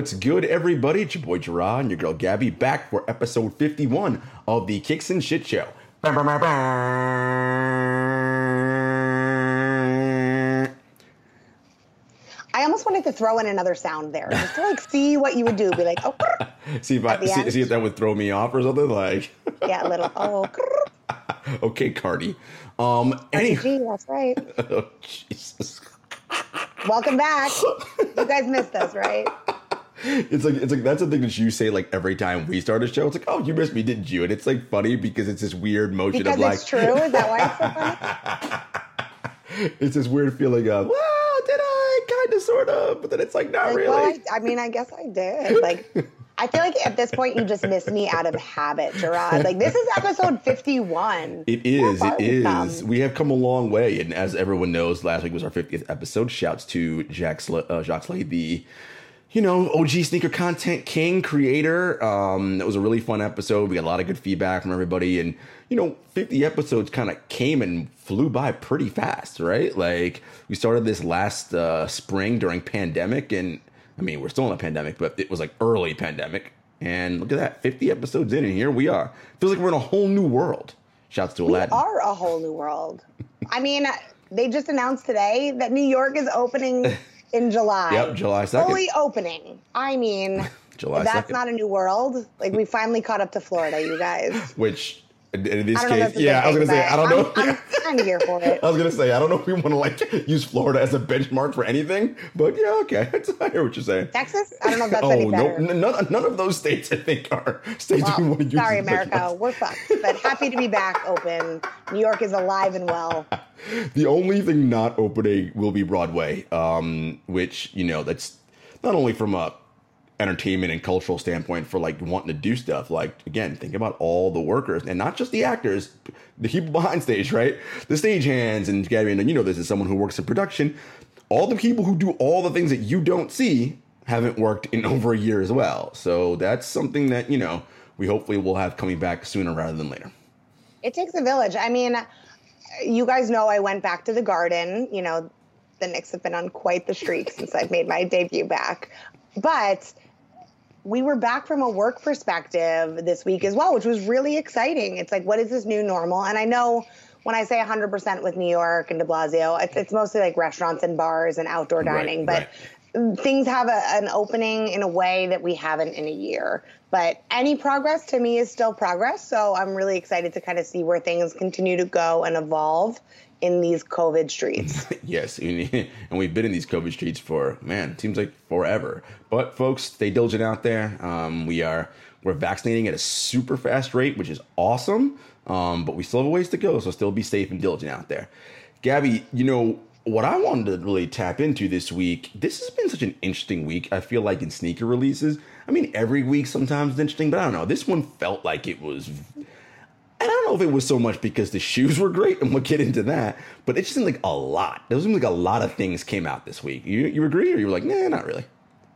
What's good, everybody? It's your boy Gerard and your girl Gabby back for episode 51 of the Kicks and Shit Show. I almost wanted to throw in another sound there just to like see what you would do. Be like, oh, see if I, see, see, if that would throw me off or something like. yeah, a little. Oh, okay, Cardi. Um, anyway. that's right. oh, Jesus. Welcome back. You guys missed us, right? It's like it's like that's the thing that you say like every time we start a show. It's like, oh, you missed me, didn't you? And it's like funny because it's this weird motion because of like, it's true. Is that why it's so funny? it's this weird feeling of, well, did I kind of, sort of, but then it's like not like, really. Well, I, I mean, I guess I did. Like. I feel like at this point you just miss me out of habit, Gerard. Like this is episode fifty-one. It is. It is. We have come a long way, and as everyone knows, last week was our fiftieth episode. Shouts to Jack Sl- uh, Jacques Slade, the you know, OG sneaker content king creator. Um, that was a really fun episode. We got a lot of good feedback from everybody, and you know, 50 episodes kind of came and flew by pretty fast, right? Like we started this last uh, spring during pandemic, and I mean, we're still in a pandemic, but it was like early pandemic. And look at that, 50 episodes in, and here we are. Feels like we're in a whole new world. Shouts to Aladdin. We are a whole new world. I mean, they just announced today that New York is opening in July. Yep, July 2nd. Fully opening. I mean, July that's 2nd. not a new world. Like, we finally caught up to Florida, you guys. Which, in, in this I don't know if case, yeah, I was gonna say, I don't know. I'm, I'm of here for it. I was gonna say, I don't know if we want to like use Florida as a benchmark for anything, but yeah, okay, I hear what you're saying. Texas? I don't know if that's oh any better. n- none, none of those states I think are states we want to use. sorry, America. We're fucked. But happy to be back open. New York is alive and well. The only thing not opening will be Broadway, um, which you know that's not only from a entertainment and cultural standpoint for like wanting to do stuff. Like again, think about all the workers and not just the actors, the people behind stage, right? The stagehands and Gabby, and you know this is someone who works in production. All the people who do all the things that you don't see haven't worked in over a year as well. So that's something that you know we hopefully will have coming back sooner rather than later. It takes a village. I mean, you guys know I went back to the garden. You know, the Knicks have been on quite the streak since I've made my debut back. But we were back from a work perspective this week as well, which was really exciting. It's like, what is this new normal? And I know when I say 100% with New York and de Blasio, it's, it's mostly like restaurants and bars and outdoor dining. Right, but things have a, an opening in a way that we haven't in a year. But any progress to me is still progress. So I'm really excited to kind of see where things continue to go and evolve in these COVID streets. yes, and we've been in these COVID streets for man, seems like forever. But folks, stay diligent out there. Um, we are we're vaccinating at a super fast rate, which is awesome. Um, but we still have a ways to go, so still be safe and diligent out there. Gabby, you know, what I wanted to really tap into this week, this has been such an interesting week. I feel like in sneaker releases, I mean, every week sometimes it's interesting, but I don't know. This one felt like it was. And I don't know if it was so much because the shoes were great, and we'll get into that, but it just seemed like a lot. It seemed like a lot of things came out this week. You, you agree, or you were like, nah, not really?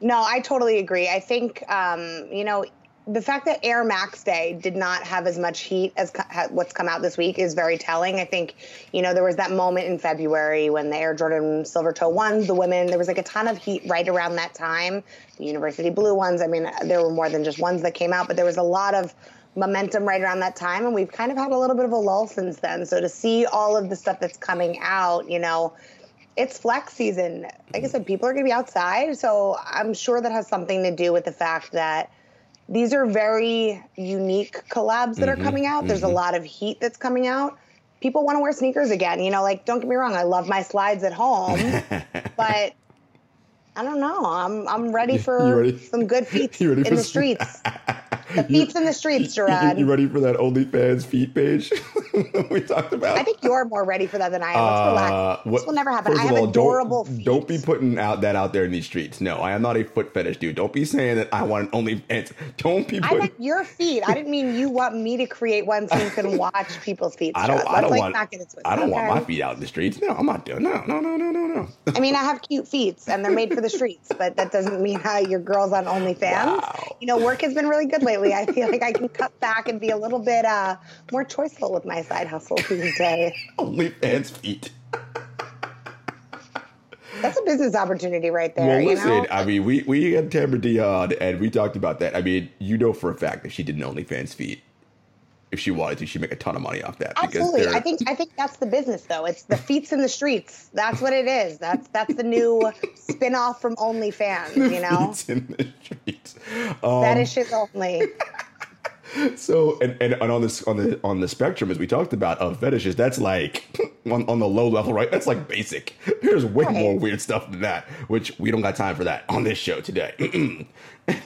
No, I totally agree. I think, um, you know, the fact that Air Max Day did not have as much heat as co- what's come out this week is very telling. I think, you know, there was that moment in February when the Air Jordan Silver Toe ones, the women, there was like a ton of heat right around that time. The University Blue ones, I mean, there were more than just ones that came out, but there was a lot of momentum right around that time. And we've kind of had a little bit of a lull since then. So to see all of the stuff that's coming out, you know, it's flex season. Like I said, people are going to be outside. So I'm sure that has something to do with the fact that these are very unique collabs that mm-hmm, are coming out. There's mm-hmm. a lot of heat that's coming out. People want to wear sneakers again. You know, like don't get me wrong, I love my slides at home, but I don't know. I'm I'm ready for ready? some good feet in the streets. The feet's in the streets, Gerard. You, you ready for that OnlyFans feet page we talked about? I think you're more ready for that than I am. Let's uh, relax. What, this will never happen. I have all, adorable don't, feet. Don't be putting out that out there in these streets. No, I am not a foot fetish dude. Don't be saying that I want an OnlyFans. Don't be putting... I meant your feet. I didn't mean you want me to create one so you can watch people's feet. I don't, I don't, like want, I don't okay. want my feet out in the streets. No, I'm not doing No, no, no, no, no, no. I mean, I have cute feet and they're made for the streets, but that doesn't mean how your girl's on OnlyFans. Wow. You know, work has been really good lately. I feel like I can cut back and be a little bit uh, more choiceful with my side hustle these days. OnlyFans feet. That's a business opportunity right there. Well, listen, you know? I mean, we we had Tamara Dion and we talked about that. I mean, you know for a fact that she did an OnlyFans feet. If she wanted to, she'd make a ton of money off that. Absolutely, I think I think that's the business though. It's the feats in the streets. That's what it is. That's that's the new spin-off from OnlyFans. You know, feets in the streets. Um, Fetishes only. so and, and, and on this on the on the spectrum as we talked about of fetishes that's like on, on the low level right that's like basic there's way right. more weird stuff than that which we don't got time for that on this show today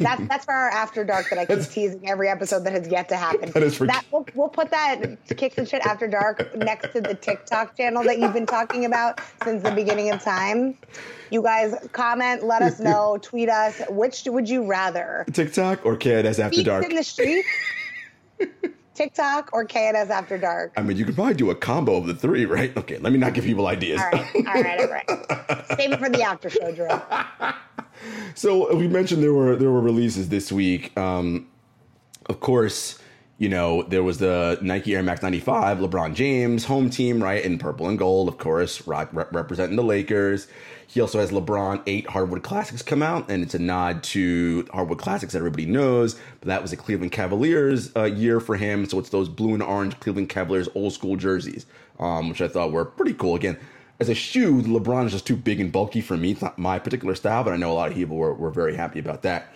that's that's for our after dark that I keep teasing every episode that has yet to happen. That is for that we'll, we'll put that kicks and shit after dark next to the TikTok channel that you've been talking about since the beginning of time. You guys comment, let us know, tweet us. Which would you rather? TikTok or KNS After Dark? in the street. TikTok or KNS After Dark? I mean, you could probably do a combo of the three, right? Okay, let me not give people ideas. All right, all right, all right. Save it for the after show, Drew. so we mentioned there were there were releases this week. Um, of course, you know there was the Nike Air Max 95, LeBron James home team, right, in purple and gold, of course, rock, representing the Lakers. He also has LeBron 8 Hardwood Classics come out, and it's a nod to Hardwood Classics that everybody knows. But that was a Cleveland Cavaliers uh, year for him. So it's those blue and orange Cleveland Cavaliers old school jerseys, um, which I thought were pretty cool. Again, as a shoe, LeBron is just too big and bulky for me. It's not my particular style, but I know a lot of people were, were very happy about that.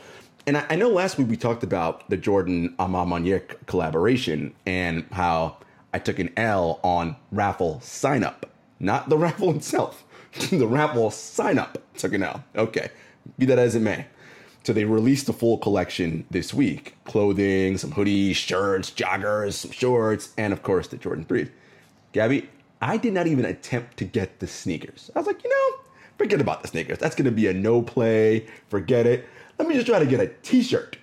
And I, I know last week we talked about the Jordan A Ma collaboration and how I took an L on raffle sign up, not the raffle itself. the raffle sign up took an L. Okay, be that as it may. So they released the full collection this week: clothing, some hoodies, shirts, joggers, some shorts, and of course the Jordan 3. Gabby, I did not even attempt to get the sneakers. I was like, you know, forget about the sneakers. That's going to be a no play. Forget it. Let me just try to get a t-shirt.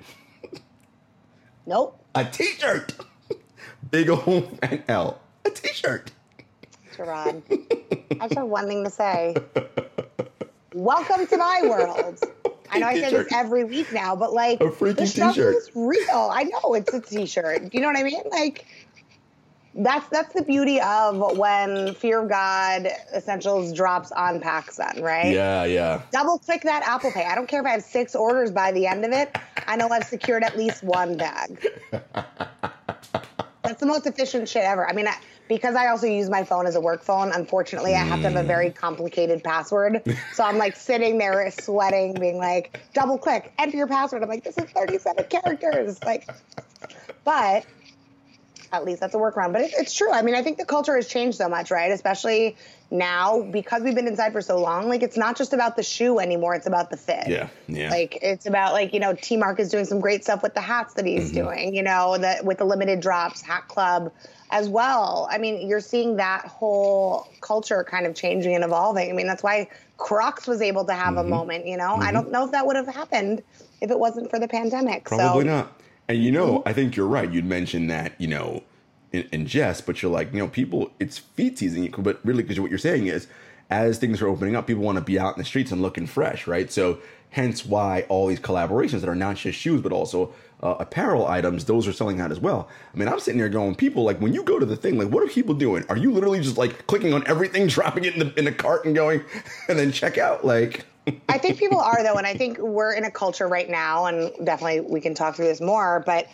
Nope. A t-shirt. Big O and L. A t-shirt. Gerard. I just have one thing to say. Welcome to my world. I know I say this every week now, but like a freaking the t-shirt. is real. I know it's a t-shirt. You know what I mean? Like that's that's the beauty of when Fear of God Essentials drops on PacSun, right? Yeah, yeah. Double click that Apple Pay. I don't care if I have six orders by the end of it. I know I've secured at least one bag. that's the most efficient shit ever. I mean, I, because I also use my phone as a work phone. Unfortunately, I have to have a very mm. complicated password. So I'm like sitting there sweating, being like, double click, enter your password. I'm like, this is 37 characters. Like, but at least that's a workaround. But it, it's true. I mean, I think the culture has changed so much, right? Especially now because we've been inside for so long. Like, it's not just about the shoe anymore; it's about the fit. Yeah, yeah. Like, it's about like you know, T Mark is doing some great stuff with the hats that he's mm-hmm. doing. You know, that with the limited drops, Hat Club as well. I mean, you're seeing that whole culture kind of changing and evolving. I mean, that's why Crocs was able to have mm-hmm. a moment. You know, mm-hmm. I don't know if that would have happened if it wasn't for the pandemic. Probably so, not. And you know, I think you're right. You'd mentioned that, you know, in, in jest, but you're like, you know, people, it's feet season. But really, because what you're saying is, as things are opening up, people want to be out in the streets and looking fresh, right? So, hence why all these collaborations that are not just shoes, but also uh, apparel items, those are selling out as well. I mean, I'm sitting there going, people, like, when you go to the thing, like, what are people doing? Are you literally just like clicking on everything, dropping it in the, in the cart and going, and then check out? Like, I think people are though, and I think we're in a culture right now, and definitely we can talk through this more, but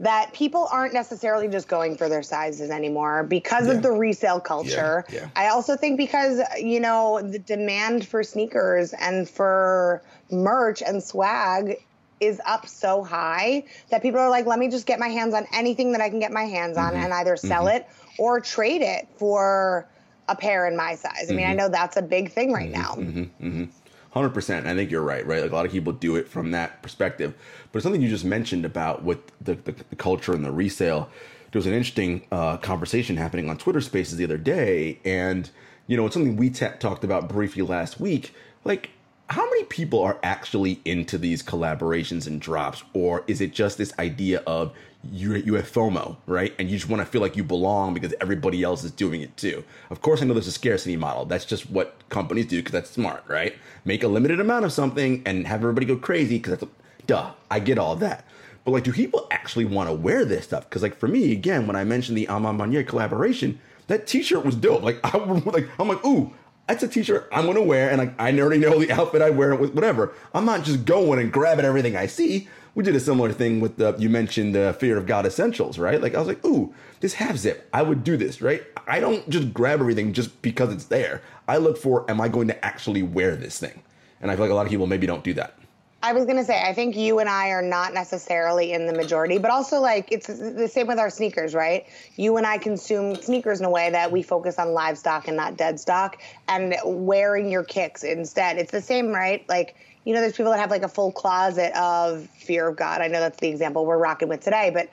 that people aren't necessarily just going for their sizes anymore because yeah. of the resale culture. Yeah. Yeah. I also think because, you know, the demand for sneakers and for merch and swag is up so high that people are like, let me just get my hands on anything that I can get my hands on mm-hmm. and either sell mm-hmm. it or trade it for a pair in my size. I mean, mm-hmm. I know that's a big thing right mm-hmm. now. Hundred percent. I think you're right. Right. Like a lot of people do it from that perspective. But something you just mentioned about with the, the, the culture and the resale. There was an interesting uh, conversation happening on Twitter Spaces the other day, and you know it's something we t- talked about briefly last week. Like how many people are actually into these collaborations and drops or is it just this idea of you you have FOMO, right? And you just want to feel like you belong because everybody else is doing it too. Of course, I know there's a scarcity model. That's just what companies do because that's smart, right? Make a limited amount of something and have everybody go crazy because that's duh. I get all that. But like, do people actually want to wear this stuff? Because like for me, again, when I mentioned the A Ma Maniere collaboration, that T-shirt was dope. Like I like I'm like, ooh, that's a t-shirt I'm gonna wear, and like I already know the outfit I wear it with whatever. I'm not just going and grabbing everything I see. We did a similar thing with the you mentioned the Fear of God essentials, right? Like I was like, ooh, this half zip, I would do this, right? I don't just grab everything just because it's there. I look for, am I going to actually wear this thing? And I feel like a lot of people maybe don't do that. I was gonna say, I think you and I are not necessarily in the majority, but also like it's the same with our sneakers, right? You and I consume sneakers in a way that we focus on livestock and not dead stock, and wearing your kicks instead. It's the same, right? Like you know, there's people that have like a full closet of fear of God. I know that's the example we're rocking with today, but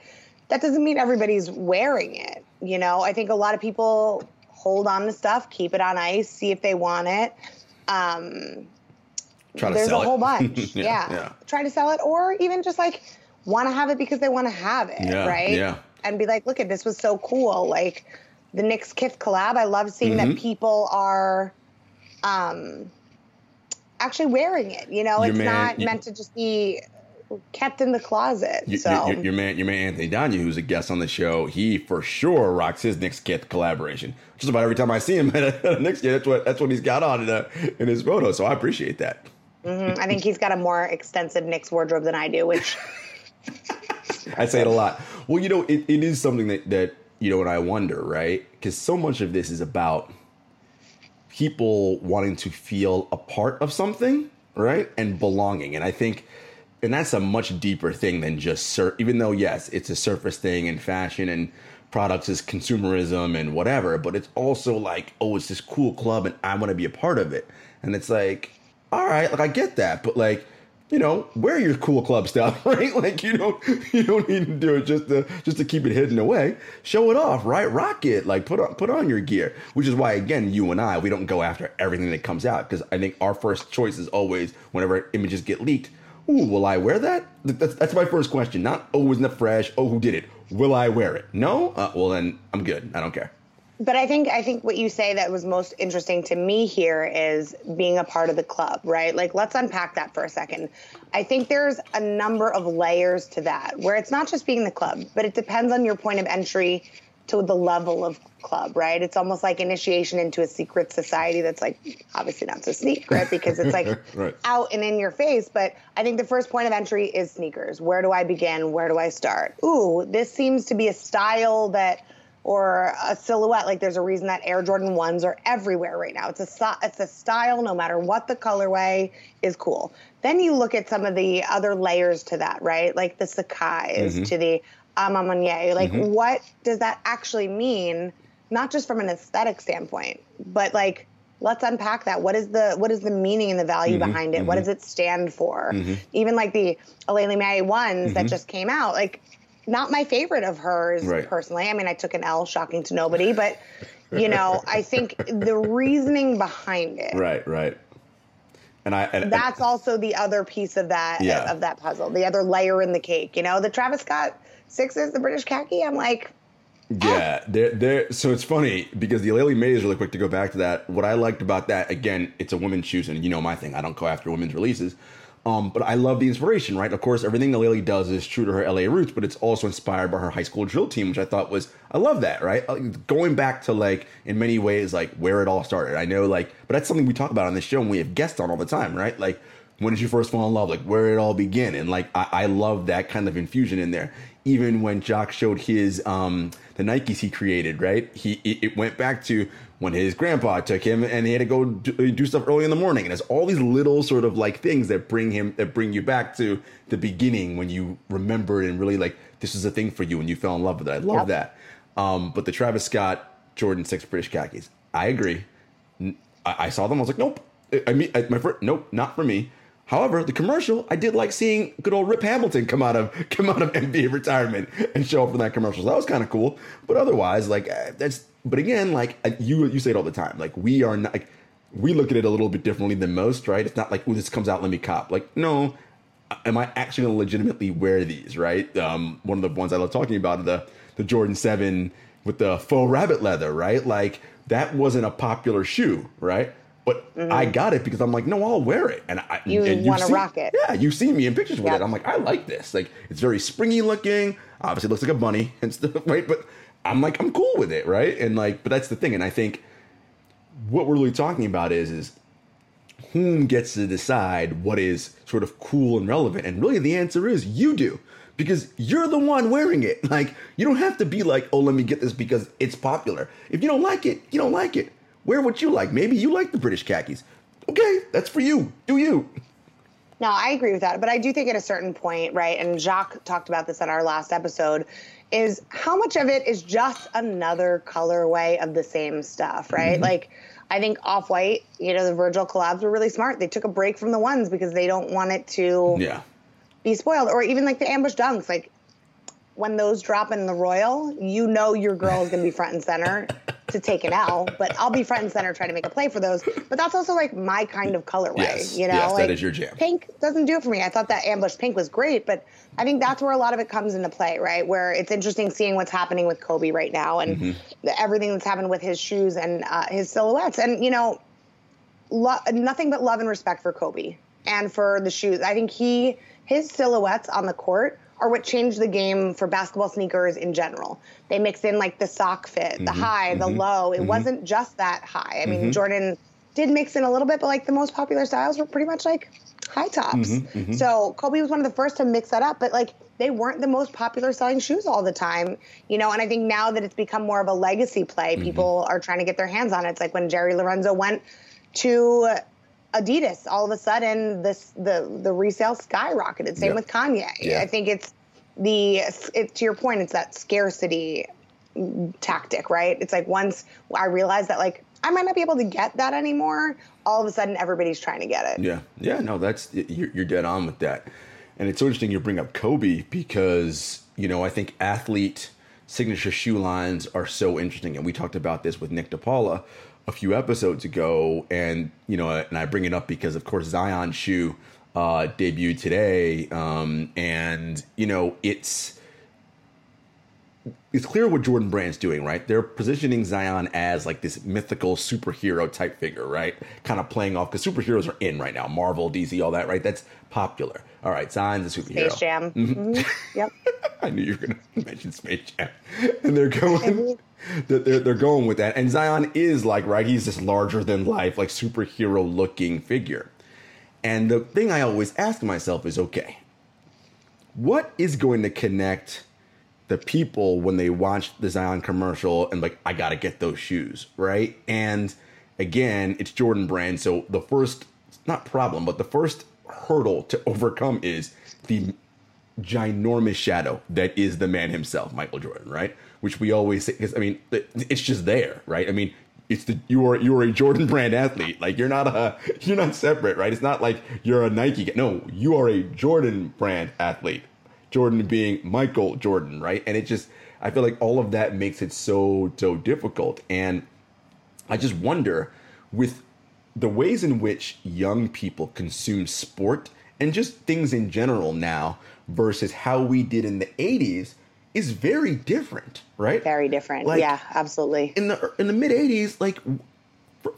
that doesn't mean everybody's wearing it. You know, I think a lot of people hold on to stuff, keep it on ice, see if they want it. Um, Try there's a whole bunch. yeah, yeah. yeah. Try to sell it or even just like want to have it because they want to have it, yeah, right? Yeah. And be like, look at this was so cool. Like the Knicks Kith collab. I love seeing mm-hmm. that people are um actually wearing it. You know, your it's man, not you, meant to just be kept in the closet. You, so your, your, man, your man Anthony Danya, who's a guest on the show, he for sure rocks his Knicks Kith collaboration. Just about every time I see him at a, Knicks Kith, that's what that's what he's got on in, a, in his photo. So I appreciate that. Mm-hmm. I think he's got a more extensive Knicks wardrobe than I do, which I say it a lot. Well, you know, it, it is something that that you know, and I wonder, right? Because so much of this is about people wanting to feel a part of something, right? And belonging. And I think, and that's a much deeper thing than just, sur- even though, yes, it's a surface thing in fashion and products is consumerism and whatever, but it's also like, oh, it's this cool club and I want to be a part of it. And it's like, all right, like I get that, but like, you know, wear your cool club stuff, right? Like you don't you don't need to do it just to just to keep it hidden away. Show it off, right? Rock it, like put on put on your gear. Which is why again, you and I, we don't go after everything that comes out because I think our first choice is always whenever images get leaked. Ooh, will I wear that? That's, that's my first question. Not oh, isn't it fresh? Oh, who did it? Will I wear it? No. Uh, well, then I'm good. I don't care but I think I think what you say that was most interesting to me here is being a part of the club, right? Like let's unpack that for a second. I think there's a number of layers to that where it's not just being the club, but it depends on your point of entry to the level of club, right? It's almost like initiation into a secret society that's like obviously not so secret because it's like right. out and in your face. But I think the first point of entry is sneakers. Where do I begin? Where do I start? Ooh, this seems to be a style that or a silhouette. Like there's a reason that Air Jordan ones are everywhere right now. It's a it's a style, no matter what the colorway is cool. Then you look at some of the other layers to that, right? Like the Sacai's mm-hmm. to the A Ma Maniere. Like, mm-hmm. what does that actually mean? Not just from an aesthetic standpoint, but like, let's unpack that. What is the what is the meaning and the value mm-hmm, behind it? Mm-hmm. What does it stand for? Mm-hmm. Even like the Aleali May ones that mm-hmm. just came out, like not my favorite of hers right. personally. I mean, I took an L, shocking to nobody, but you know, I think the reasoning behind it. Right, right. And I and, that's and, also the other piece of that yeah. of that puzzle, the other layer in the cake. You know, the Travis Scott sixes, the British khaki. I'm like, ah. yeah, they're, they're, so it's funny because the Aleali May is really quick to go back to that. What I liked about that, again, it's a women's shoes, and you know my thing. I don't go after women's releases. Um, but I love the inspiration, right? Of course, everything Aleali does is true to her LA roots, but it's also inspired by her high school drill team, which I thought was, I love that, right? Uh, going back to like, in many ways, like where it all started. I know, like, but that's something we talk about on this show and we have guests on all the time, right? Like, when did you first fall in love? Like, where did it all begin? And like, I, I love that kind of infusion in there even when Jacques showed his um, the Nikes he created, right? He it went back to when his grandpa took him and he had to go do, do stuff early in the morning, and it's all these little sort of like things that bring him that bring you back to the beginning when you remember and really like this is a thing for you and you fell in love with it. I love yep. that. Um, but the Travis Scott Jordan Six British khakis, I agree. I, I saw them. I was like, nope. I mean, my first, nope, not for me. However, the commercial, I did like seeing good old Rip Hamilton come out of come out of NBA retirement and show up in that commercial. So that was kind of cool. But otherwise, like eh, that's. But again, like you you say it all the time. Like we are not. Like, we look at it a little bit differently than most, right? It's not like, oh, this comes out, let me cop. Like, no, am I actually going to legitimately wear these, right? Um, one of the ones I love talking about the the Jordan Seven with the faux rabbit leather, right? Like that wasn't a popular shoe, right? But mm-hmm. I got it because I'm like, no, I'll wear it. And I you want to rock it. Yeah, you see me in pictures with yep. it. I'm like, I like this. Like it's very springy looking. Obviously, looks like a bunny and stuff, right? But I'm like, I'm cool with it, right? And like, but that's the thing. And I think what we're really talking about is is whom gets to decide what is sort of cool and relevant. And really, the answer is you do because you're the one wearing it. Like, you don't have to be like, oh, let me get this because it's popular. If you don't like it, you don't like it. Wear what you like. Maybe you like the British khakis. Okay, that's for you. Do you? No, I agree with that. But I do think at a certain point, right, and Jacques talked about this in our last episode, is how much of it is just another colorway of the same stuff, right? Mm-hmm. Like, I think Off White, you know, the Virgil collabs were really smart. They took a break from the ones because they don't want it to yeah. be spoiled. Or even like the ambush dunks, like when those drop in the Royal, you know your girl is going to be front and center to take an L, but I'll be front and center trying to make a play for those. But that's also like my kind of colorway, yes, you know? Yes, like, that is your jam. Pink doesn't do it for me. I thought that ambush pink was great, but I think that's where a lot of it comes into play, right? Where it's interesting seeing what's happening with Kobe right now and mm-hmm. everything that's happened with his shoes and uh, his silhouettes. And, you know, lo- nothing but love and respect for Kobe and for the shoes. I think he, his silhouettes on the court are what changed the game for basketball sneakers in general. They mix in like the sock fit, mm-hmm, the high, mm-hmm, the low. It mm-hmm. wasn't just that high. I mean, mm-hmm. Jordan did mix in a little bit, but like the most popular styles were pretty much like high tops. Mm-hmm, mm-hmm. So Kobe was one of the first to mix that up, but like they weren't the most popular selling shoes all the time, you know. And I think now that it's become more of a legacy play, people are trying to get their hands on it. It's like when Jerry Lorenzo went to Adidas, all of a sudden this the the resale skyrocketed. Same with Kanye. Yeah. I think it's the it, to your point, it's that scarcity tactic, right? It's like once I realize that like I might not be able to get that anymore, all of a sudden everybody's trying to get it. Yeah, yeah, no, that's you're, you're dead on with that, and it's so interesting you bring up Kobe because you know I think athlete signature shoe lines are so interesting, and we talked about this with Nick DePaula a few episodes ago, and you know, and I bring it up because, of course, Zion shoe uh, debuted today, um, and you know, it's it's clear what Jordan Brand's doing, right? They're positioning Zion as like this mythical superhero type figure, right? Kind of playing off because superheroes are in right now, Marvel, DC, all that, right? That's popular. All right, Zion's a superhero. Space Jam. Mm-hmm. Mm-hmm. Yep. I knew you were going to mention Space Jam, and they're going they're, they're going with that. And Zion is like, right, he's this larger than life, like superhero looking figure. And the thing I always ask myself is okay, what is going to connect the people when they watch the Zion commercial and like, I got to get those shoes, right? And again, it's Jordan Brand. So the first, not problem, but the first hurdle to overcome is the ginormous shadow that is the man himself, Michael Jordan, right? Which we always say, because I mean, it's just there, right? I mean, it's the you are you are a Jordan brand athlete. Like you're not a you're not separate, right? It's not like you're a Nike. No, you are a Jordan brand athlete. Jordan being Michael Jordan, right? And it just I feel like all of that makes it so so difficult. And I just wonder with the ways in which young people consume sport and just things in general now versus how we did in the 80s is very different, right? Very different. Like, yeah, absolutely. In the in the mid 80s, like in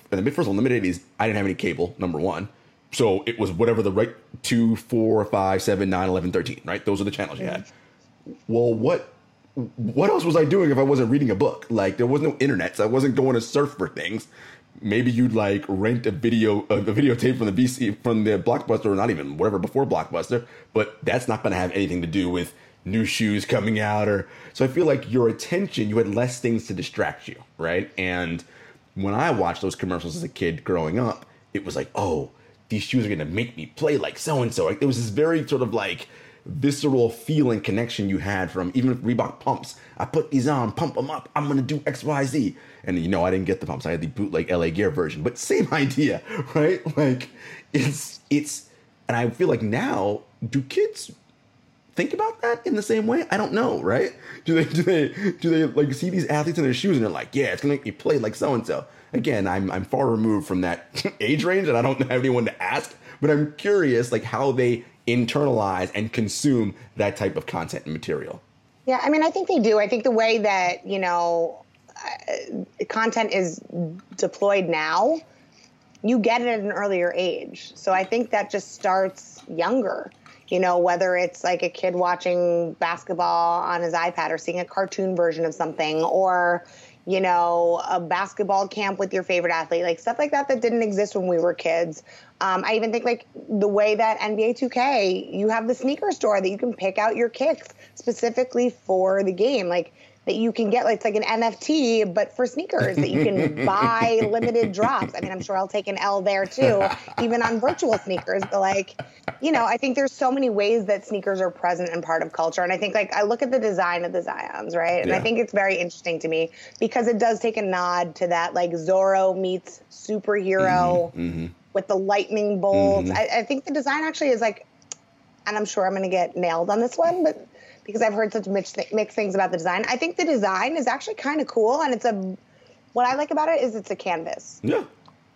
the mid first of all, in the mid 80s, I didn't have any cable, number 1. So it was whatever the right 2, 4, 5, 7, 9, 11, 13, right? Those are the channels you had. Mm-hmm. Well, what what else was I doing if I wasn't reading a book? Like there was no internet, so I wasn't going to surf for things. Maybe you'd like rent a video a, a videotape from the BC from the Blockbuster or not even whatever before Blockbuster, but that's not going to have anything to do with new shoes coming out or so I feel like your attention you had less things to distract you, right? And when I watched those commercials as a kid growing up, it was like, "Oh, these shoes are to make me play like so and so." Like it was this very sort of like visceral feeling connection you had from even Reebok pumps. I put these on, pump them up. I'm gonna do X, Y, Z. And you know, I didn't get the pumps. I had the bootleg LA Gear version, but same idea, right? Like it's it's, and I feel like now, do kids think about that in the same way? I don't know, right? Do they do they do they like see these athletes in their shoes and they're like, yeah, it's gonna make me play like so and so. Again, I'm I'm far removed from that age range, and I don't have anyone to ask. But I'm curious, like how they internalize and consume that type of content and material. Yeah, I mean, I think they do. I think the way that, you know, uh, content is deployed now, you get it at an earlier age. So I think that just starts younger. You know, whether it's like a kid watching basketball on his iPad or seeing a cartoon version of something or, you know, a basketball camp with your favorite athlete, like stuff like that that didn't exist when we were kids. Um, I even think like the way that NBA 2K, you have the sneaker store that you can pick out your kicks specifically for the game. Like that you can get, like, it's like an NFT, but for sneakers that you can buy limited drops. I mean, I'm sure I'll take an L there too, even on virtual sneakers. But like, you know, I think there's so many ways that sneakers are present and part of culture. And I think like I look at the design of the Zions, right? And yeah. I think it's very interesting to me because it does take a nod to that like Zorro meets superhero. Mm-hmm, mm-hmm with the lightning bolts. Mm-hmm. I, I, think the design actually is like, and I'm sure I'm going to get nailed on this one, but because I've heard such mixed, mixed things about the design, I think the design is actually kind of cool. And it's a, what I like about it is it's a canvas. Yeah.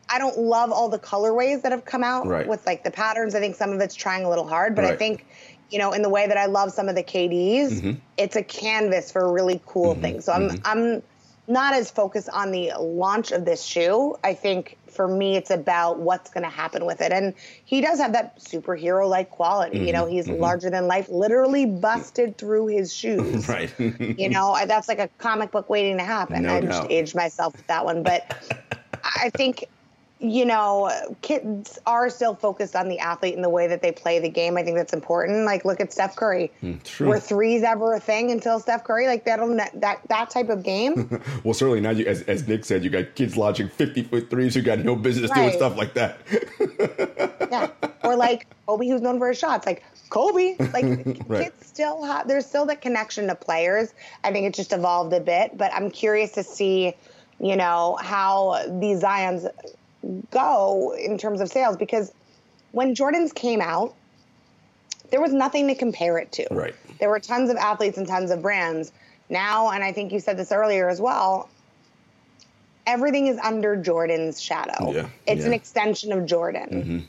I don't love all the colorways that have come out right. with like the patterns. I think some of it's trying a little hard, but right. I think, you know, in the way that I love some of the KDs, mm-hmm. it's a canvas for really cool mm-hmm. things. So I'm, mm-hmm. I'm not as focused on the launch of this shoe. I think for me, it's about what's going to happen with it. And he does have that superhero like quality. Mm-hmm, you know, mm-hmm, he's mm-hmm. larger than life, literally busted through his shoes. right. you know, that's like a comic book waiting to happen. No I just aged myself with that one. But I think you know, kids are still focused on the athlete and the way that they play the game. I think that's important. Like, look at Steph Curry. Mm, Were threes ever a thing until Steph Curry? Like that that that type of game. well, certainly now, you, as, as Nick said, you got kids launching fifty foot threes who got no business right. doing stuff like that. yeah, or like Kobe, who's known for his shots. Like Kobe, like right. kids still have. There's still that connection to players. I think it's just evolved a bit, but I'm curious to see you know how these Zions go in terms of sales because when Jordans came out, there was nothing to compare it to. Right. There were tons of athletes and tons of brands. Now, and I think you said this earlier as well, everything is under Jordan's shadow. Yeah. It's yeah. an extension of Jordan. Mm-hmm.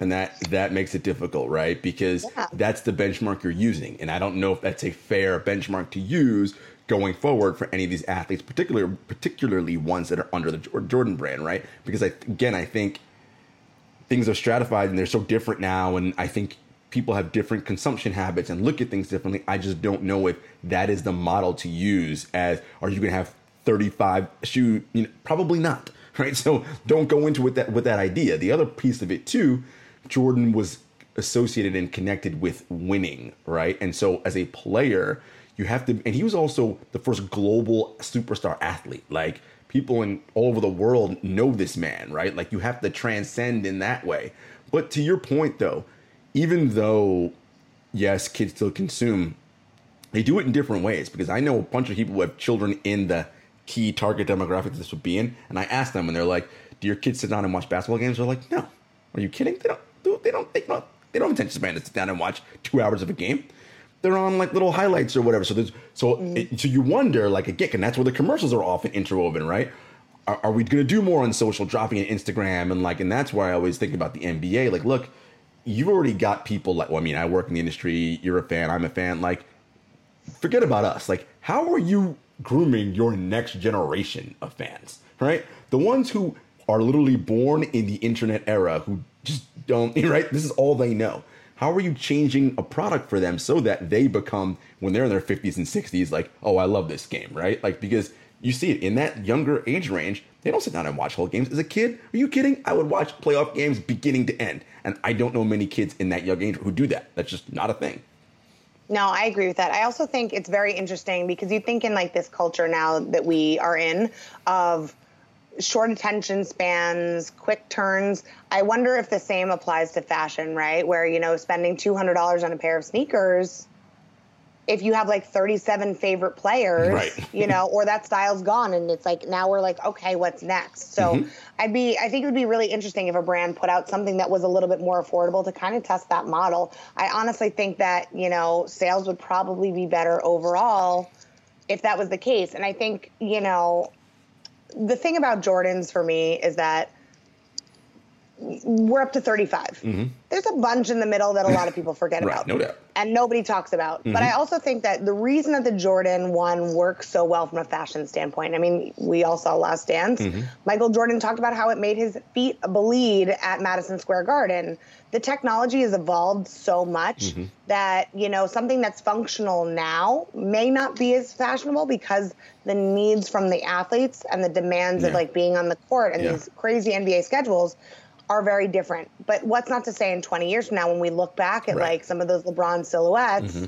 And that that makes it difficult, right? Because yeah. that's the benchmark you're using. And I don't know if that's a fair benchmark to use going forward for any of these athletes, particularly particularly ones that are under the Jordan brand, right? Because I again I think things are stratified and they're so different now, and I think people have different consumption habits and look at things differently. I just don't know if that is the model to use. As are you going to have 35 shoe? You know, probably not, right? So don't go into with that with that idea. The other piece of it too, Jordan was associated and connected with winning, right? And so as a player you have to and he was also the first global superstar athlete like people in all over the world know this man right like you have to transcend in that way but to your point though even though yes, kids still consume. They do it in different ways because I know a bunch of people who have children in the key target demographic that this would be in, and I ask them, and they're like, "Do your kids sit down and watch basketball games?" They're like, "No." Are you kidding? They don't. They don't. They don't. They don't have attention span to sit down and watch two hours of a game. They're on like little highlights or whatever. So there's so mm. it, so you wonder like again, and that's where the commercials are often interwoven, right? Are, are we going to do more on social, dropping in Instagram and like, and that's why I always think about the NBA. Like, look, you've already got people like. Well, I mean, I work in the industry. You're a fan. I'm a fan. Like, forget about us. Like, how are you grooming your next generation of fans? Right, the ones who are literally born in the internet era who just don't right this is all they know how are you changing a product for them so that they become when they're in their 50s and 60s like oh i love this game right? Like because you see it in that younger age range they don't sit down and watch whole games. As a kid are you kidding? I would watch playoff games beginning to end. And i don't know many kids in that young age who do that. That's just not a thing. No, I agree with that. I also think it's very interesting because you think in like this culture now that we are in of short attention spans, quick turns. I wonder if the same applies to fashion, right? Where, you know, spending $200 on a pair of sneakers, if you have like 37 favorite players, right. you know, or that style's gone and it's like now we're like, okay, what's next? So mm-hmm. I'd be, I think it would be really interesting if a brand put out something that was a little bit more affordable to kind of test that model. I honestly think that, you know, sales would probably be better overall if that was the case. And I think, you know, the thing about Jordans for me is that we're up to 35. Mm-hmm. There's a bunch in the middle that a lot of people forget right, about. No doubt. And nobody talks about. Mm-hmm. But I also think that the reason that the Jordan 1 works so well from a fashion standpoint, I mean, we all saw Last Dance. Mm-hmm. Michael Jordan talked about how it made his feet bleed at Madison Square Garden the technology has evolved so much mm-hmm. that you know something that's functional now may not be as fashionable because the needs from the athletes and the demands yeah. of like being on the court and yeah. these crazy NBA schedules are very different. But what's not to say in 20 years from now when we look back at right. like some of those LeBron silhouettes mm-hmm.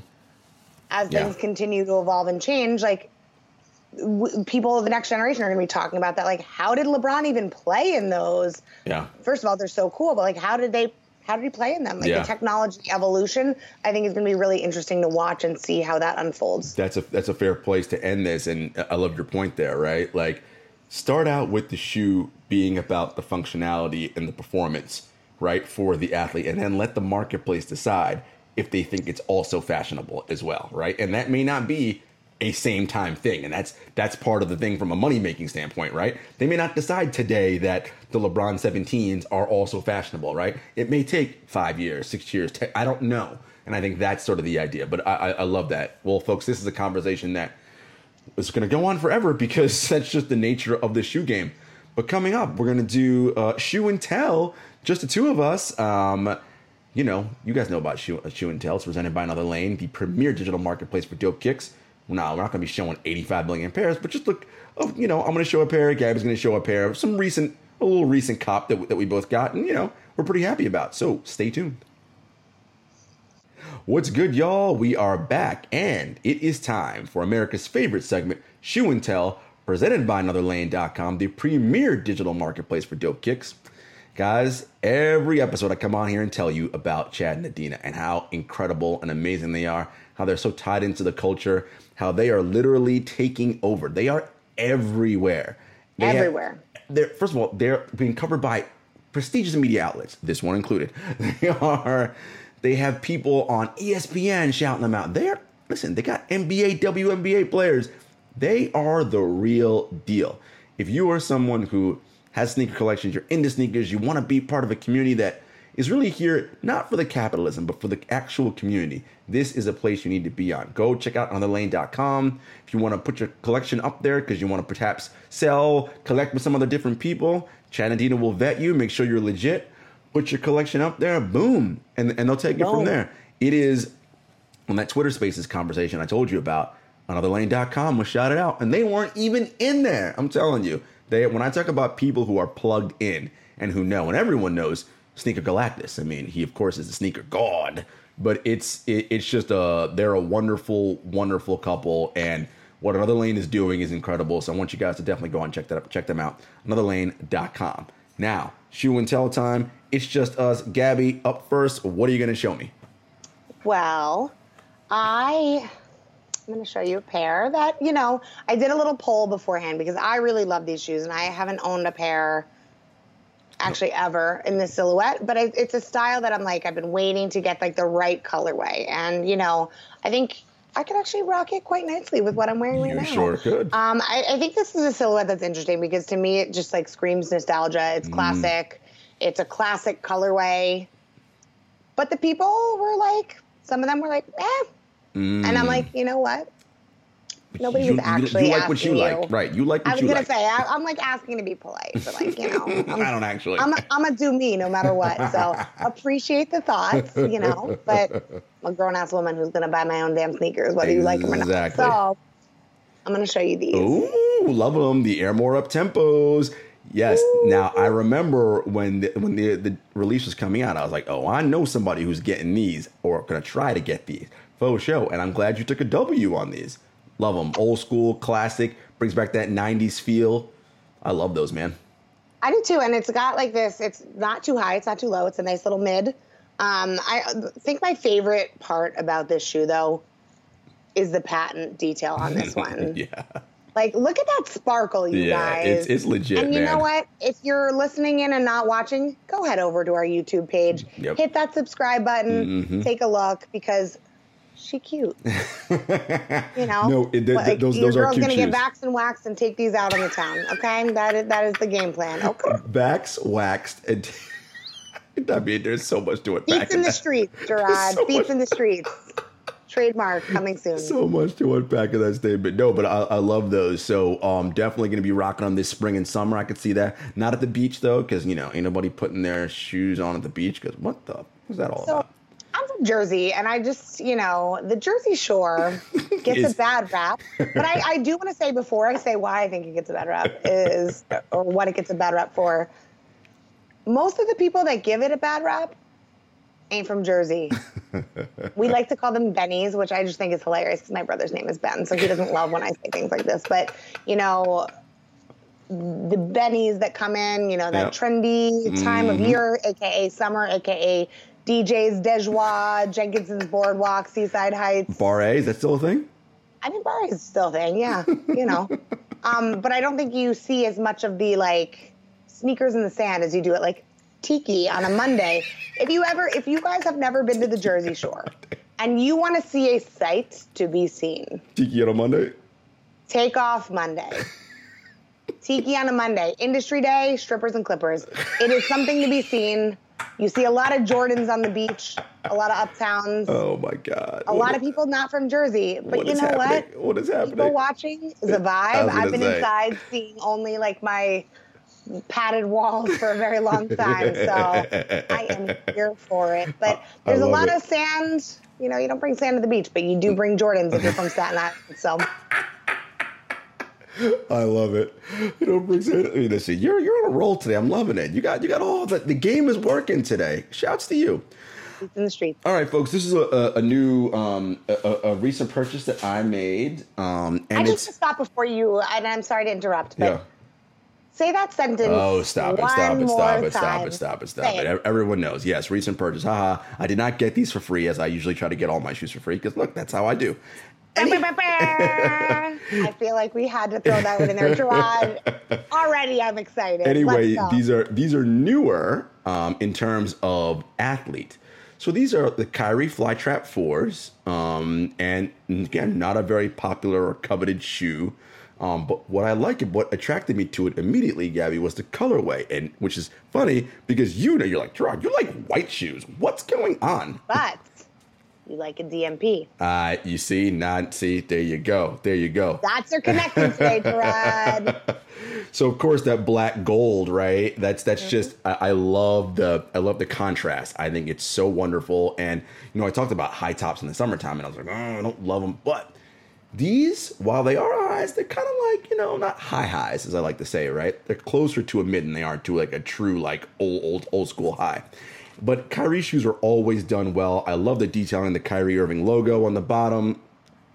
as yeah. things continue to evolve and change like w- people of the next generation are going to be talking about that like how did LeBron even play in those? Yeah. First of all, they're so cool, but like how did they how did he play in them? Like yeah. the technology evolution, I think is going to be really interesting to watch and see how that unfolds. That's a that's a fair place to end this, and I love your point there. Right, like start out with the shoe being about the functionality and the performance, right, for the athlete, and then let the marketplace decide if they think it's also fashionable as well, right? And that may not be a same time thing and that's that's part of the thing from a money making standpoint right? They may not decide today that the lebron 17s are also fashionable right? It may take five years six years ten, i don't know and i think that's sort of the idea but I, I love that. Well folks this is a conversation that is going to go on forever because that's just the nature of the shoe game but coming up we're going to do uh, shoe and tell just the two of us um, you know, you guys know about Shoe, Shoe and Tell. It's presented by Another Lane, the premier digital marketplace for dope kicks. No, we're not going to be showing 85 million pairs, but just look, oh, you know, I'm going to show a pair. Gabby's going to show a pair some recent, a little recent cop that, that we both got, and, you know, we're pretty happy about. So stay tuned. What's good, y'all? We are back, and it is time for America's favorite segment, Shoe and Tell, presented by AnotherLane.com, the premier digital marketplace for dope kicks. Guys, every episode I come on here and tell you about Chad and Adina and how incredible and amazing they are, how they're so tied into the culture, how they are literally taking over. They are everywhere. They everywhere. Have, they're first of all, they're being covered by prestigious media outlets, this one included. They are they have people on ESPN shouting them out. They're listen, they got NBA, WNBA players. They are the real deal. If you are someone who has sneaker collections, you're into sneakers, you want to be part of a community that is really here not for the capitalism, but for the actual community. This is a place you need to be on. Go check out anotherlane.com if you want to put your collection up there because you want to perhaps sell, collect with some other different people. Chad and Dina will vet you, make sure you're legit. Put your collection up there, boom, and, and they'll take it from there. It is on that Twitter Spaces conversation I told you about. Anotherlane.com was shouted out, and they weren't even in there. I'm telling you, they when I talk about people who are plugged in and who know, and everyone knows Sneaker Galactus. I mean, he of course is a sneaker god, but it's it, it's just a they're a wonderful, wonderful couple, and what Another Lane is doing is incredible. So I want you guys to definitely go and check that up, check them out. Anotherlane.com. Now, shoe and tell time. It's just us. Gabby, up first. What are you going to show me? Well, I I'm going to show you a pair that, you know, I did a little poll beforehand because I really love these shoes and I haven't owned a pair actually ever in this silhouette, but it, it's a style that I'm like, I've been waiting to get like the right colorway. And, you know, I think I could actually rock it quite nicely with what I'm wearing right You now. sure could. Um, I, I think this is a silhouette that's interesting because to me it just like screams nostalgia. It's classic. It's a classic colorway. But the people were like, some of them were like, eh. And I'm like, you know what? Nobody you, was actually you like what you asking like, right? You like I was you gonna like. say I, I'm like asking to be polite, but like you know, I'm, I don't actually. I'm I'm gonna do me no matter what. So appreciate the thoughts, you know. But I'm a grown ass woman who's gonna buy my own damn sneakers, whether you like them or not. So I'm gonna show you these. Ooh, love them. The Air More Up tempos. Yes. Now I remember when the, when the the release was coming out, I was like, oh, I know somebody who's getting these or gonna try to get these. Faux show, and I'm glad you took a W on these. Love them. Old school, classic. Brings back that '90s feel. I love those, man. I do too, and it's got like this. It's not too high, it's not too low. It's a nice little mid. Um, I think my favorite part about this shoe, though, is the patent detail on this one. Yeah. Like, look at that sparkle, you Yeah, guys. it's- it's legit, And you know what? If you're listening in and not watching, go head over to our YouTube page, Yep. hit that subscribe button, Mhm. take a look because she cute. you know, No, it- th- Like, those- your those are girl's cute gonna get shoes. waxed and waxed and take these out on the town. Okay, that is that is the game plan. Okay, Backs waxed and. I mean, there's so much to it. beats in the that. streets, Gerard. So beats much- in the streets. Trademark coming soon. so much to unpack in that statement. No, but I, I love those. So um, definitely going to be rocking them this spring and summer. I could see that. Not at the beach though, because you know ain't nobody putting their shoes on at the beach. Because what the what's that all So about? Jersey, and I just, you know, the Jersey Shore gets Is- a bad rap. But I, I do want to say before I say why I think it gets a bad rap is, or what it gets a bad rap for, most of the people that give it a bad rap ain't from Jersey. we like to call them Bennies, which I just think is hilarious because my brother's name is Ben, so he doesn't love when I say things like this. But, you know, the bennies that come in, you know, that Yep. trendy time of Mhm. year, aka summer, aka DJ's D'Jais, Jenkinson's Boardwalk, Seaside Heights. Bar A is that still a thing? I mean, bar is still a thing, yeah, you know. um, but I don't think you see as much of the like sneakers in the sand as you do it like Tiki on a Monday. If you ever, if you guys have never been to the Jersey Shore and you want to see a sight to be seen, Tiki on a Monday. Take off Monday. Tiki on a Monday. Industry day, strippers and clippers. It is something to be seen. You see a lot of Jordans on the beach, a lot of uptowns, Oh my God. a lot of people not from Jersey. But you know what? What is happening? People watching is a vibe. I've been say. inside seeing only like my padded walls for a very long time. So I am here for it. But there's a lot it. of sand. You know, you don't bring sand to the beach, but you do bring Jordans if you're from Staten Island. So I love it. You know, brings it. I mean, listen, you're you're on a roll today. I'm loving it. You got you got all the the game is working today. Shouts to you. it's in the streets. All right, folks. This is a, a, new um, a, a recent purchase that I made, um, I and need to stop before you, and I'm sorry to interrupt, but yeah. say that sentence. Oh, stop it! Stop it! Stop it! Stop it! Stop it! Stop Say it! Everyone knows. Yes, recent purchase. Haha! I did not get these for free, as I usually try to get all my shoes for free. Because look, that's how I do. I feel like we had to throw that one in there. Gerard, already I'm excited. anyway, these are these are newer um, in terms of athlete. So these are the Kyrie Flytrap fours, um, and again, not a very popular or coveted shoe. Um, but what I like and what attracted me to it immediately, Gabby, was the colorway, and which is funny because you know you're like Gerard, you like white shoes. What's going on? But you like a DMP. Uh, you see, not see. There you go. There you go. That's your connection today, Gerard. So of course that black gold, right? That's that's just I, I love the I love the contrast. I think it's so wonderful. And you know, I talked about high tops in the summertime, and I was like, oh, I don't love them, but these, while they are highs, they're kind of like you know not high highs as I like to say, right? They're closer to a mid than they are to like a true like old old old school high. But Kyrie shoes are always done well. I love the detailing, the Kyrie Irving logo on the bottom.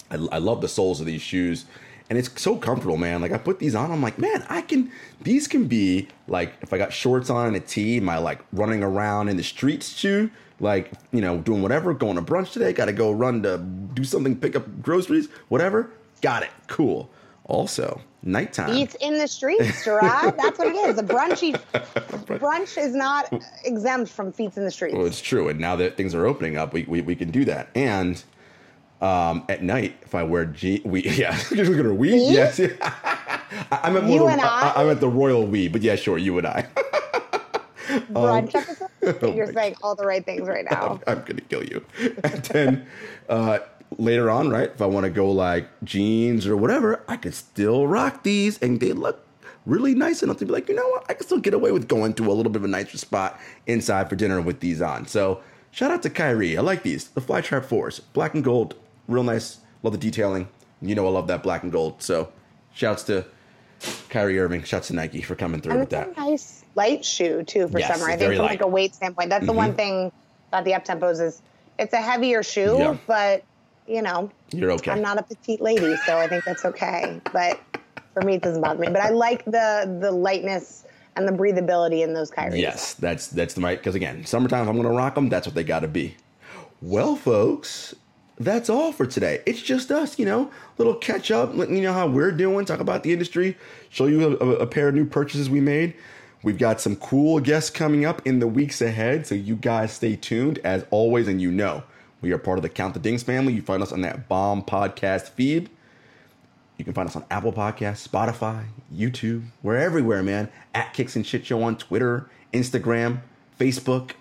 I, I love the soles of these shoes. and it's so comfortable, man. Like I put these on, I'm like, man, I can. These can be like if I got shorts on and a tee, my like running around in the streets shoe, like you know, doing whatever, going to brunch today, got to go run to do something, pick up groceries, whatever. Got it, cool. Also, nighttime. Eats in the streets, Gerard. That's what it is. The brunchy brunch is not exempt from feats in the streets. Well, it's true, and now that things are opening up, we we, we can do that. And um, at night, if I wear jeans, we yeah, you're gonna we Me? yes. I, I meant more You the, and I? I, I meant the royal we, but yeah, sure, you and I. brunch episode. oh You're my saying all the right things right now. I'm gonna kill you. And then uh, later on, right? If I want to go like jeans or whatever, I could still rock these, and they look really nice enough to be like, you know what? I can still get away with going to a little bit of a nicer spot inside for dinner with these on. So shout out to Kyrie. I like these. The Flytrap fours, black and gold, real nice. Love the detailing. You know I love that black and gold. So shouts to Kyrie Irving. Shouts to Nike for coming through And with that. a nice light shoe too for Yes, summer. I think from light. like a weight standpoint, that's the one mm-hmm. thing about the up tempos is it's a heavier shoe, Yeah. but you know, You're okay. I'm not a petite lady, so I think that's okay. But for me, it doesn't bother me. But I like the the lightness and the breathability in those Kyries. Yes, that's that's the right. Because again, summertime, if I'm going to rock them, that's what they got to be. Well, folks, that's all for today. It's just us, you know, little catch up, letting you know how we're doing, talk about the industry, show you a, a pair of new purchases we made. We've got some cool guests coming up in the weeks ahead, so you guys stay tuned as always. And you know, we are part of the Count the Dings family. You find us on that bomb podcast feed. You can find us on Apple Podcasts, Spotify, YouTube. We're everywhere, man. At Kicks and Shit Show on Twitter, Instagram, Facebook.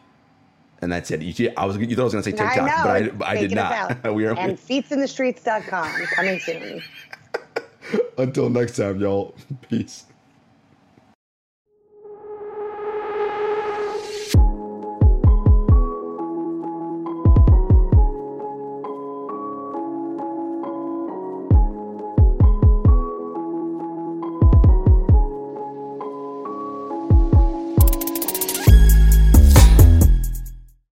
And that's it. You, I was, you thought I was going to say TikTok, I but I, but I did not. we are, and feetsinthestreets.com coming soon. until next time, y'all. Peace.